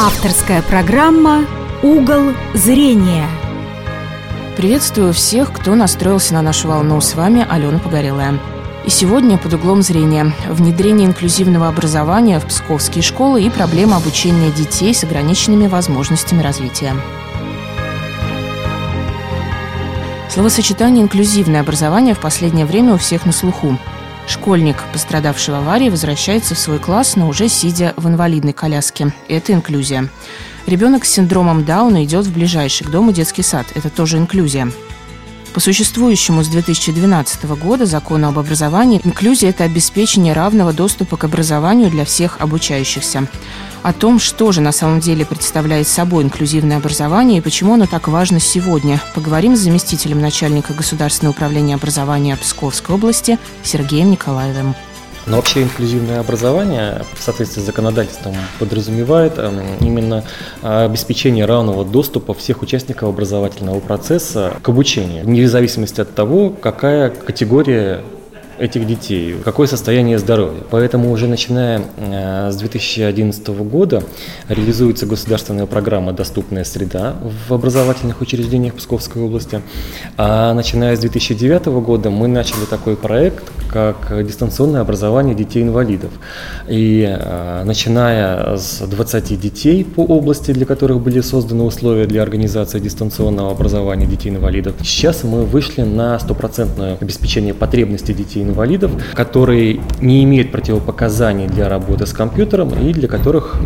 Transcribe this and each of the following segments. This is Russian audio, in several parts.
Авторская программа «Угол зрения». Приветствую всех, кто настроился на нашу волну. С вами Алена Погорелая. И сегодня под углом зрения внедрение инклюзивного образования в псковские школы и проблема обучения детей с ограниченными возможностями развития. Словосочетание «инклюзивное образование» в последнее время у всех на слуху. Школьник, пострадавший в аварии, возвращается в свой класс, но уже сидя в инвалидной коляске. Это инклюзия. Ребенок с синдромом Дауна идет в ближайший к дому детский сад. Это тоже инклюзия. По существующему с 2012 года закону об образовании, инклюзия – это обеспечение равного доступа к образованию для всех обучающихся. О том, что же на самом деле представляет собой инклюзивное образование и почему оно так важно сегодня, поговорим с заместителем начальника Государственного управления образования Псковской области Сергеем Николаевым. Но вообще инклюзивное образование в соответствии с законодательством подразумевает эм, именно э, обеспечение равного доступа всех участников образовательного процесса к обучению, вне зависимости от того, какая категория этих детей, какое состояние здоровья. Поэтому уже начиная э, с 2011 года реализуется государственная программа «Доступная среда» в образовательных учреждениях Псковской области. А начиная с 2009 года мы начали такой проект, как дистанционное образование детей-инвалидов. И э, начиная с 20 детей по области, для которых были созданы условия для организации дистанционного образования детей-инвалидов, сейчас мы вышли на стопроцентное обеспечение потребностей детей инвалидов, которые не имеют противопоказаний для работы с компьютером и для которых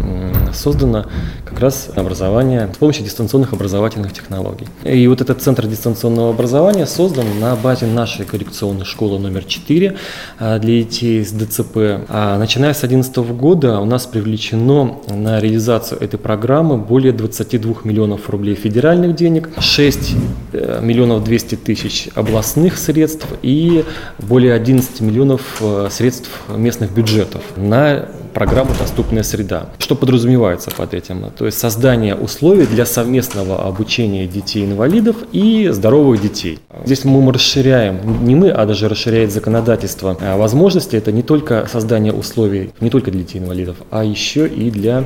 создано как раз образование с помощью дистанционных образовательных технологий. И вот этот центр дистанционного образования создан на базе нашей коррекционной школы номер 4 а, для детей с ДЦП. А начиная с 2011 года у нас привлечено на реализацию этой программы более 22 миллионов рублей федеральных денег, 6 э, миллионов 200 тысяч областных средств и более 11 миллионов э, средств местных бюджетов на программу «Доступная среда». Что подразумевается под этим? То есть создание условий для совместного обучения детей-инвалидов и здоровых детей. Здесь мы расширяем, не мы, а даже расширяет законодательство а возможности. Это не только создание условий, не только для детей-инвалидов, а еще и для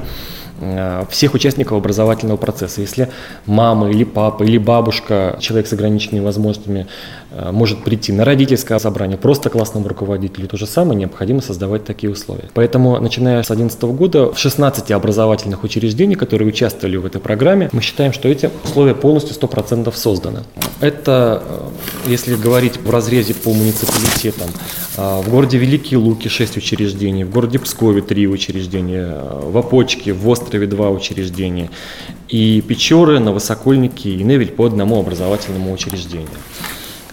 Э, всех участников образовательного процесса. Если мама или папа или бабушка, человек с ограниченными возможностями, э, может прийти на родительское собрание, просто классному руководителю, то же самое необходимо создавать такие условия. Поэтому, начиная с 2011 года, в 16 образовательных учреждениях, которые участвовали в этой программе, мы считаем, что эти условия полностью 100% созданы. Это, э, если говорить в разрезе по муниципалитетам, в городе Великие Луки 6 учреждений, в городе Пскове 3 учреждения, в Опочке, в Ост острове два учреждения, и Печоры, Новосокольники и Невель по одному образовательному учреждению.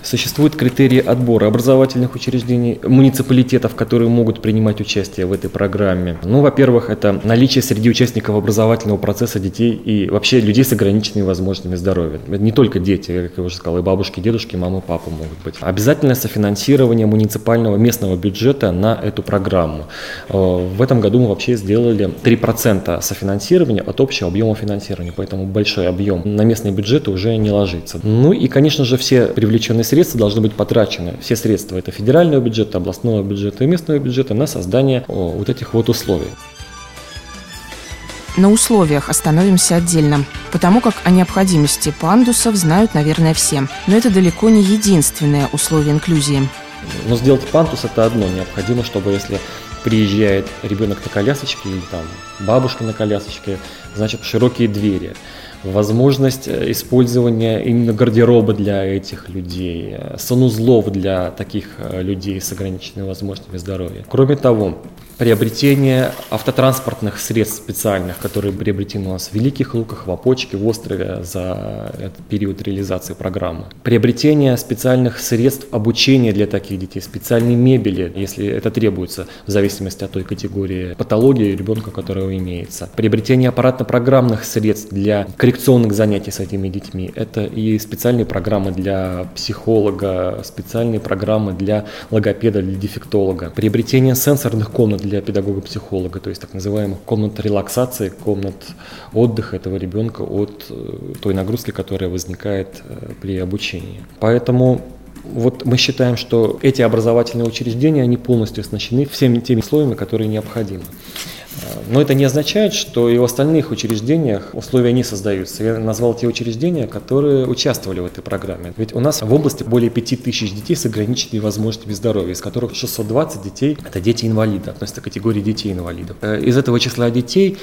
Существуют критерии отбора образовательных учреждений, муниципалитетов, которые могут принимать участие в этой программе. Ну, во-первых, это наличие среди участников образовательного процесса детей и вообще людей с ограниченными возможностями здоровья. Это не только дети, как я уже сказал, и бабушки, и дедушки, и мамы, и папы могут быть. Обязательное софинансирование муниципального местного бюджета на эту программу. Э, в этом году мы вообще сделали 3% софинансирования от общего объема финансирования, поэтому большой объем на местные бюджеты уже не ложится. Ну и, конечно же, все привлеченные средства должны быть потрачены, все средства, это федерального бюджета, областного бюджета и местного бюджета на создание вот этих вот условий. На условиях остановимся отдельно, потому как о необходимости пандусов знают, наверное, все. Но это далеко не единственное условие инклюзии. Но сделать пандус – это одно. Необходимо, чтобы если приезжает ребенок на колясочке или там бабушка на колясочке, значит широкие двери возможность э, использования именно гардероба для этих людей, э, санузлов для таких э, людей с ограниченными возможностями здоровья. Кроме того, приобретение автотранспортных средств специальных, которые приобретены у нас в Великих Луках, в Опочке, в острове за этот период реализации программы. Приобретение специальных средств обучения для таких детей, специальной мебели, если это требуется, в зависимости от той категории патологии ребенка, которого имеется. Приобретение аппаратно-программных средств для коррекционных занятий с этими детьми. Это и специальные программы для психолога, специальные программы для логопеда, для дефектолога. Приобретение сенсорных комнат для педагога-психолога, то есть так называемых комнат релаксации, комнат отдыха этого ребенка от э, той нагрузки, которая возникает э, при обучении. Поэтому вот мы считаем, что эти образовательные учреждения, они полностью оснащены всеми теми условиями, которые необходимы. Но это не означает, что и в остальных учреждениях условия не создаются. Я назвал те учреждения, которые участвовали в этой программе. Ведь у нас в области более 5000 детей с ограниченными возможностями здоровья, из которых 620 детей – это дети-инвалиды, относятся к категории детей-инвалидов. Из этого числа детей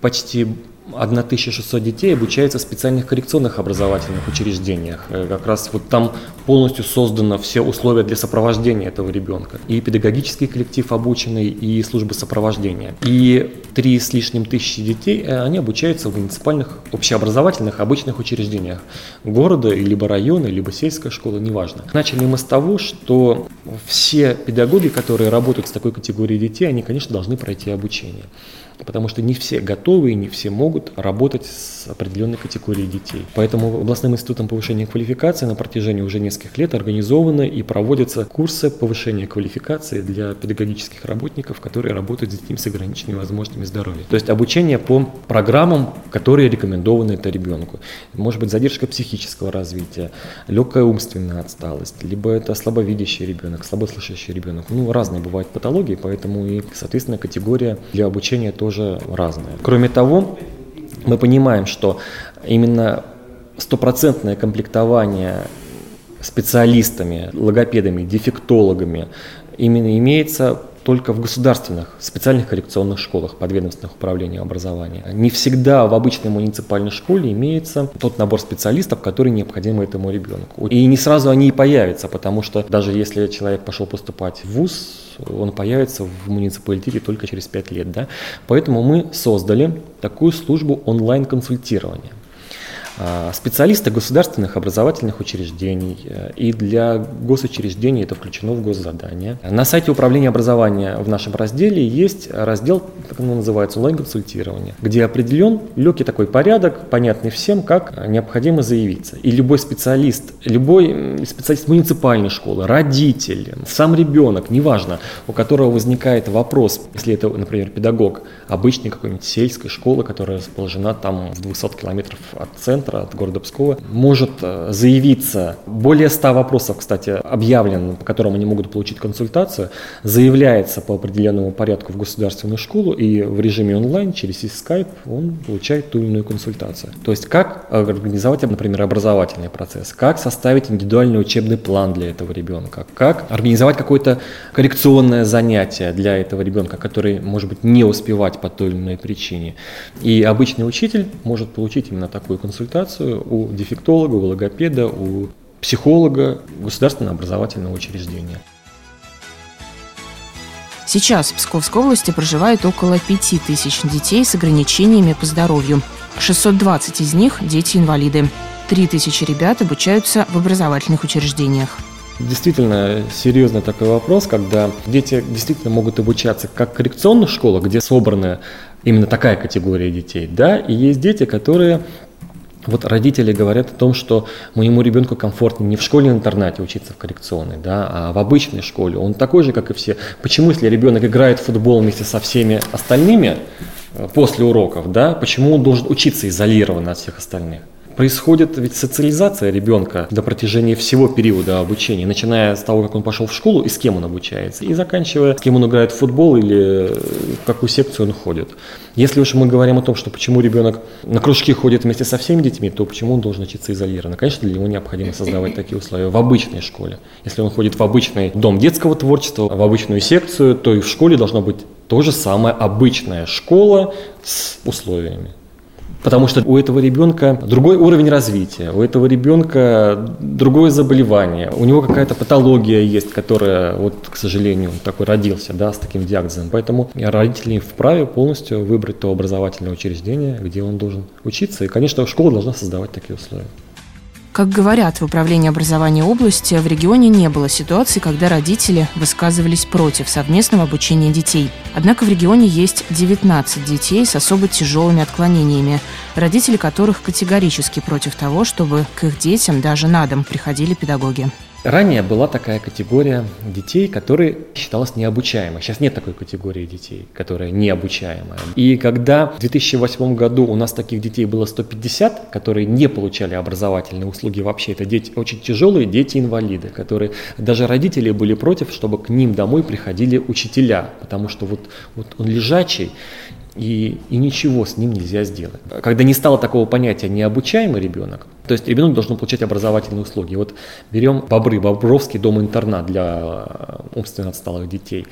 почти 1600 детей обучается в специальных коррекционных образовательных учреждениях. Э, как раз вот там полностью создано все условия для сопровождения этого ребенка. И педагогический коллектив обученный, и служба сопровождения. И три с лишним тысячи детей, э, они обучаются в муниципальных общеобразовательных обычных учреждениях города, либо района, либо сельская школа, неважно. Начали мы с того, что все педагоги, которые работают с такой категорией детей, они, конечно, должны пройти обучение потому что не все готовы и не все могут работать с определенной категорией детей. Поэтому областным институтом повышения квалификации на протяжении уже нескольких лет организованы и проводятся курсы повышения квалификации для педагогических работников, которые работают с детьми с ограниченными возможностями здоровья. То есть обучение по программам, которые рекомендованы это ребенку. Может быть задержка психического развития, легкая умственная отсталость, либо это слабовидящий ребенок, слабослышащий ребенок. Ну, разные бывают патологии, поэтому и, соответственно, категория для обучения тоже разные. Кроме того, мы понимаем, что именно стопроцентное комплектование специалистами, логопедами, дефектологами именно имеется только в государственных специальных коррекционных школах подведомственных управления образования. Не всегда в обычной муниципальной школе имеется тот набор специалистов, который необходим этому ребенку. И не сразу они и появятся, потому что даже если человек пошел поступать в ВУЗ, он появится в муниципалитете только через 5 лет. Да? Поэтому мы создали такую службу онлайн-консультирования. А, специалисты государственных образовательных учреждений э, и для госучреждений это включено в госзадание. На сайте управления образования в нашем разделе есть раздел, как он называется, онлайн-консультирование, где определен легкий такой порядок, понятный всем, как необходимо заявиться. И любой специалист, любой специалист муниципальной школы, родитель, сам ребенок, неважно, у которого возникает вопрос, если это, например, педагог обычной какой-нибудь сельской школы, которая расположена там в 200 километров от центра, центра, от города Пскова, может э, заявиться. Более 100 вопросов, кстати, объявлено, по которым они могут получить консультацию. Заявляется по определенному порядку в государственную школу и в режиме онлайн через Skype он получает ту или иную консультацию. То есть как организовать, например, образовательный процесс, как составить индивидуальный учебный план для этого ребенка, как организовать какое-то коррекционное занятие для этого ребенка, который, может быть, не успевать по той или иной причине. И обычный учитель может получить именно такую консультацию консультацию у дефектолога, у логопеда, у психолога государственного образовательного учреждения. Сейчас в Псковской области проживает около 5 тысяч детей с ограничениями по здоровью. 620 из них – дети-инвалиды. 3 тысячи ребят обучаются в образовательных учреждениях. Действительно серьезный такой вопрос, когда дети действительно могут обучаться как в коррекционных школах, где собрана именно такая категория детей, да, и есть дети, которые вот родители говорят о том, что моему ребенку комфортнее не в школе-интернате учиться в коррекционной, да, а в обычной школе. Он такой же, как и все. Почему, если ребенок играет в футбол вместе со всеми остальными э, после уроков, да, почему он должен учиться изолированно от всех остальных? Происходит ведь социализация ребенка до протяжении всего периода обучения, начиная с того, как он пошел в школу и с кем он обучается, и заканчивая, с кем он играет в футбол или в какую секцию он ходит. Если уж мы говорим о том, что почему ребенок на кружки ходит вместе со всеми детьми, то почему он должен учиться изолированно? Конечно, для него необходимо создавать такие условия в обычной школе. Если он ходит в обычный дом детского творчества, в обычную секцию, то и в школе должна быть то же самое обычная школа с условиями. Потому что у этого ребенка другой уровень развития, у этого ребенка другое заболевание, у него какая-то патология есть, которая, вот, к сожалению, он такой родился, да, с таким диагнозом. Поэтому родители вправе полностью выбрать то образовательное учреждение, где он должен учиться. И, конечно, школа должна создавать такие условия. Как говорят в Управлении образования области, в регионе не было ситуации, когда родители высказывались против совместного обучения детей. Однако в регионе есть 19 детей с особо тяжелыми отклонениями, родители которых категорически против того, чтобы к их детям даже на дом приходили педагоги. Ранее была такая категория детей, которые считалась необучаемой. Сейчас нет такой категории детей, которая необучаемая. И когда в 2008 году у нас таких детей было 150, которые не получали образовательные услуги вообще, это дети очень тяжелые, дети-инвалиды, которые даже родители были против, чтобы к ним домой приходили учителя, потому что вот, вот он лежачий, и, и ничего с ним нельзя сделать. Когда не стало такого понятия необучаемый ребенок, то есть ребенок должен получать образовательные услуги. Вот берем Бобры, Бобровский дом-интернат для э, умственно отсталых детей.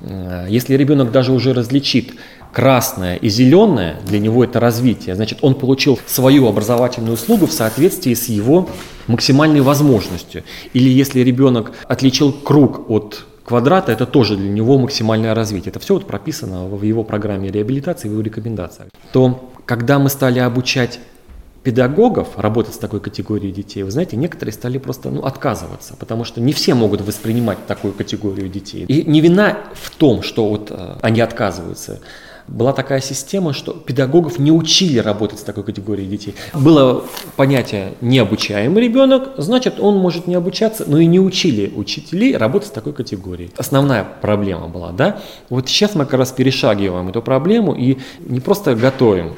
Э, если ребенок даже уже различит красное и зеленое, для него это развитие, значит, он получил свою образовательную услугу в соответствии с его максимальной возможностью. Или если ребенок отличил круг от квадрата, это тоже для него максимальное развитие. Это все вот прописано в его программе реабилитации, в его рекомендациях. То, когда мы стали обучать педагогов работать с такой категорией детей, вы знаете, некоторые стали просто ну, отказываться, потому что не все могут воспринимать такую категорию детей. И не вина в том, что вот э, они отказываются была такая система, что педагогов не учили работать с такой категорией детей. Было понятие необучаемый ребенок, значит он может не обучаться, но и не учили учителей работать с такой категорией. Основная проблема была, да? Вот сейчас мы как раз перешагиваем эту проблему и не просто готовим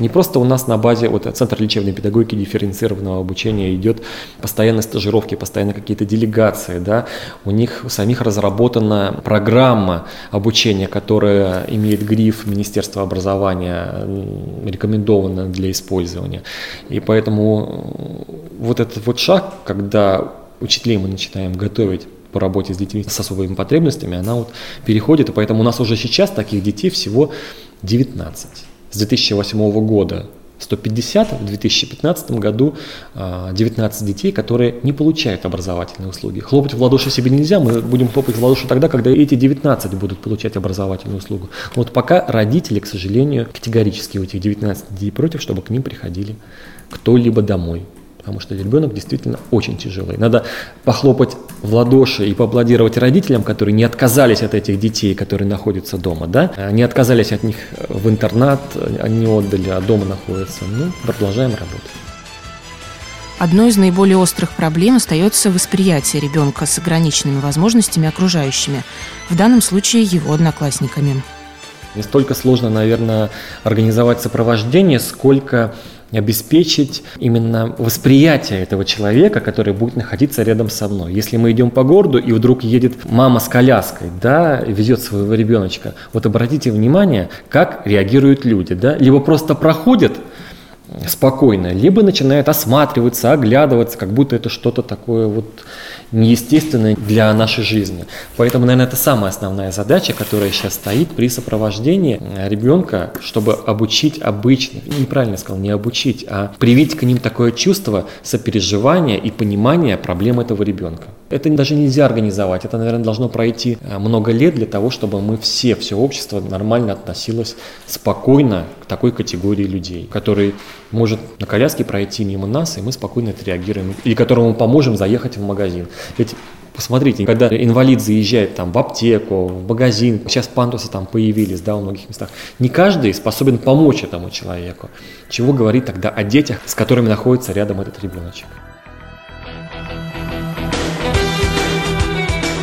не просто у нас на базе вот, Центр лечебной педагогики дифференцированного обучения идет постоянно стажировки, постоянно какие-то делегации. Да? У них у самих разработана программа обучения, которая имеет гриф Министерства образования, рекомендована для использования. И поэтому вот этот вот шаг, когда учителей мы начинаем готовить по работе с детьми с особыми потребностями, она вот переходит, и поэтому у нас уже сейчас таких детей всего 19 с 2008 года 150, в 2015 году 19 а, детей, которые не получают образовательные услуги. Хлопать в ладоши себе нельзя, мы будем хлопать в ладоши тогда, когда эти 19 будут получать образовательную услугу. Вот пока родители, к сожалению, категорически у этих 19 детей против, чтобы к ним приходили кто-либо домой потому что ребенок действительно очень тяжелый. Надо похлопать в ладоши и поаплодировать родителям, которые не отказались от этих детей, которые находятся дома, да, не отказались от них в интернат, они отдали, а дома находятся. Ну, продолжаем работать. Одной из наиболее острых проблем остается восприятие ребенка с ограниченными возможностями окружающими, в данном случае его одноклассниками. Не столько сложно, наверное, организовать сопровождение, сколько обеспечить именно восприятие этого человека, который будет находиться рядом со мной. Если мы идем по городу, и вдруг едет мама с коляской, да, везет своего ребеночка, вот обратите внимание, как реагируют люди, да, либо просто проходят спокойно, либо начинают осматриваться, оглядываться, как будто это что-то такое вот неестественное для нашей жизни. Поэтому, наверное, это самая основная задача, которая сейчас стоит при сопровождении ребенка, чтобы обучить обычных, неправильно сказал, не обучить, а привить к ним такое чувство сопереживания и понимания проблем этого ребенка. Это даже нельзя организовать, это, наверное, должно пройти э, много лет для того, чтобы мы все, все общество нормально относилось спокойно к такой категории людей, который может на коляске пройти мимо нас, и мы спокойно отреагируем, и которому поможем заехать в магазин. Ведь Посмотрите, когда инвалид заезжает там в аптеку, в магазин, сейчас пандусы там появились, да, в многих местах, не каждый способен помочь этому человеку. Чего говорить тогда о детях, с которыми находится рядом этот ребеночек.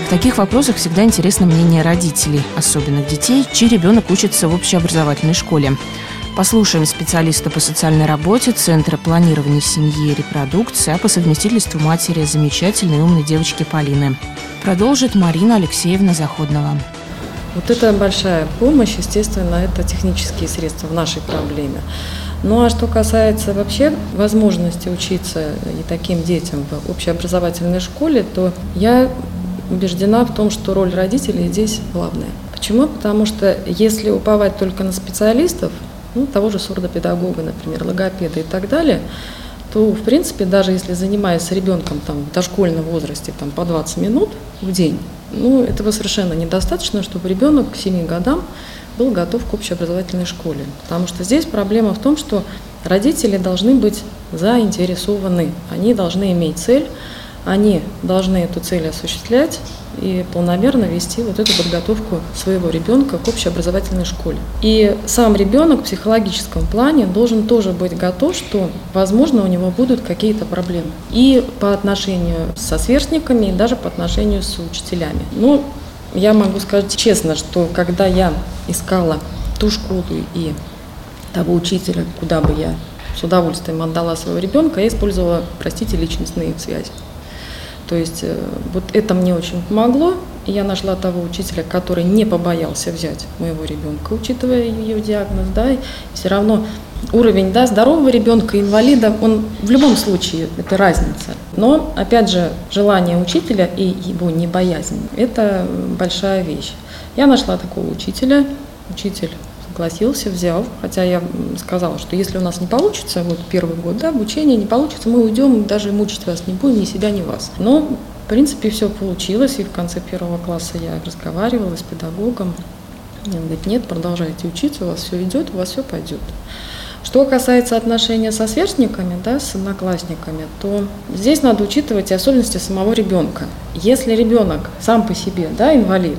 В таких вопросах всегда интересно мнение родителей, особенно детей, чей ребенок учится в общеобразовательной школе. Послушаем специалиста по социальной работе Центра планирования семьи и репродукции, а по совместительству матери замечательной умной девочки Полины. Продолжит Марина Алексеевна Заходнова. Вот это большая помощь, естественно, это технические средства в нашей проблеме. Ну а что касается вообще возможности учиться и таким детям в общеобразовательной школе, то я убеждена в том, что роль родителей здесь главная. Почему? Потому что если уповать только на специалистов, ну, того же сурдопедагога, например, логопеда и так далее, то, в принципе, даже если занимаясь ребенком там, в дошкольном возрасте там, по 20 минут в день, ну, этого совершенно недостаточно, чтобы ребенок к 7 годам был готов к общеобразовательной школе. Потому что здесь проблема в том, что родители должны быть заинтересованы, они должны иметь цель, они должны эту цель осуществлять, и полномерно вести вот эту подготовку своего ребенка к общеобразовательной школе. И сам ребенок в психологическом плане должен тоже быть готов, что, возможно, у него будут какие-то проблемы. И по отношению со сверстниками, и даже по отношению с учителями. Ну, я могу сказать честно, что когда я искала ту школу и того учителя, куда бы я с удовольствием отдала своего ребенка, я использовала, простите, личностные связи. То есть э, вот это мне очень помогло, я нашла того учителя, который не побоялся взять моего ребенка, учитывая ее диагноз, да, и все равно уровень да, здорового ребенка, инвалида, он в любом случае, это разница. Но, опять же, желание учителя и его не боязнь – это большая вещь. Я нашла такого учителя, учитель согласился, взял, хотя я сказала, что если у нас не получится, вот первый год, да, обучение не получится, мы уйдем, даже мучить вас не будем, ни себя, ни вас. Но, в принципе, все получилось, и в конце первого класса я разговаривала с педагогом, он говорит, нет, продолжайте учиться, у вас все идет, у вас все пойдет. Что касается отношения со сверстниками, да, с одноклассниками, то здесь надо учитывать особенности самого ребенка. Если ребенок сам по себе, да, инвалид,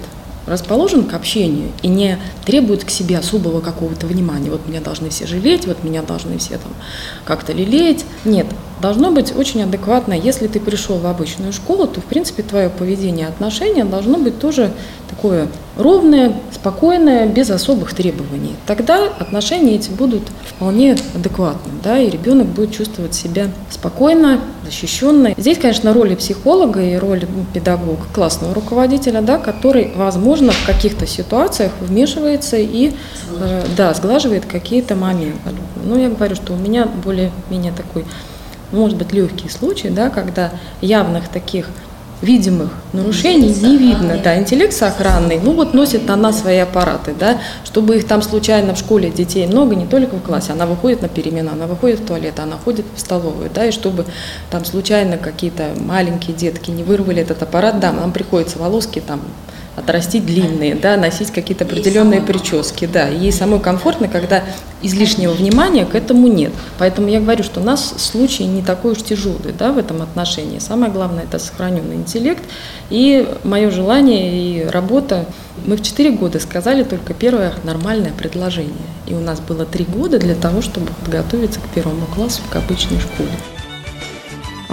расположен к общению и не требует к себе особого какого-то внимания. Вот меня должны все жалеть, вот меня должны все там как-то лелеять. Нет, должно быть очень адекватно. Если ты пришел в обычную школу, то, в принципе, твое поведение, отношение должно быть тоже такое ровное, спокойное, без особых требований. Тогда отношения эти будут вполне адекватны, да, и ребенок будет чувствовать себя спокойно, защищенно. Здесь, конечно, роли психолога и роль педагога, классного руководителя, да, который, возможно, в каких-то ситуациях вмешивается и э, да, сглаживает какие-то моменты. Ну, я говорю, что у меня более-менее такой может быть легкий случай, да, когда явных таких видимых нарушений не видно. Да, интеллект сохранный, ну вот носит она свои аппараты, да, чтобы их там случайно в школе детей много, не только в классе, она выходит на перемену, она выходит в туалет, она ходит в столовую, да, и чтобы там случайно какие-то маленькие детки не вырвали этот аппарат, да, нам приходится волоски там отрастить длинные, да, носить какие-то определенные прически, да. ей самой комфортно, когда излишнего внимания к этому нет. Поэтому я говорю, что у нас случай не такой уж тяжелый, да, в этом отношении. Самое главное – это сохраненный интеллект и мое желание и работа. Мы в четыре года сказали только первое нормальное предложение. И у нас было три года для того, чтобы подготовиться к первому классу, к обычной школе.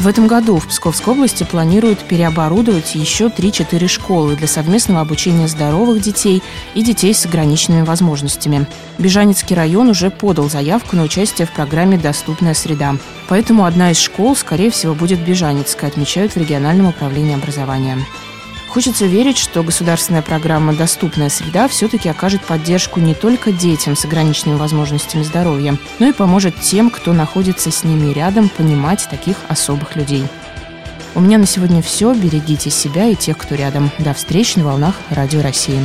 В этом году в Псковской области планируют переоборудовать еще 3-4 школы для совместного обучения здоровых детей и детей с ограниченными возможностями. Бежанецкий район уже подал заявку на участие в программе «Доступная среда». Поэтому одна из школ, скорее всего, будет Бежанецкая, отмечают в региональном управлении образования. Хочется верить, что государственная программа «Доступная среда» все-таки окажет поддержку не только детям с ограниченными возможностями здоровья, но и поможет тем, кто находится с ними рядом, понимать таких особых людей. У меня на сегодня все. Берегите себя и тех, кто рядом. До встречи на волнах Радио России.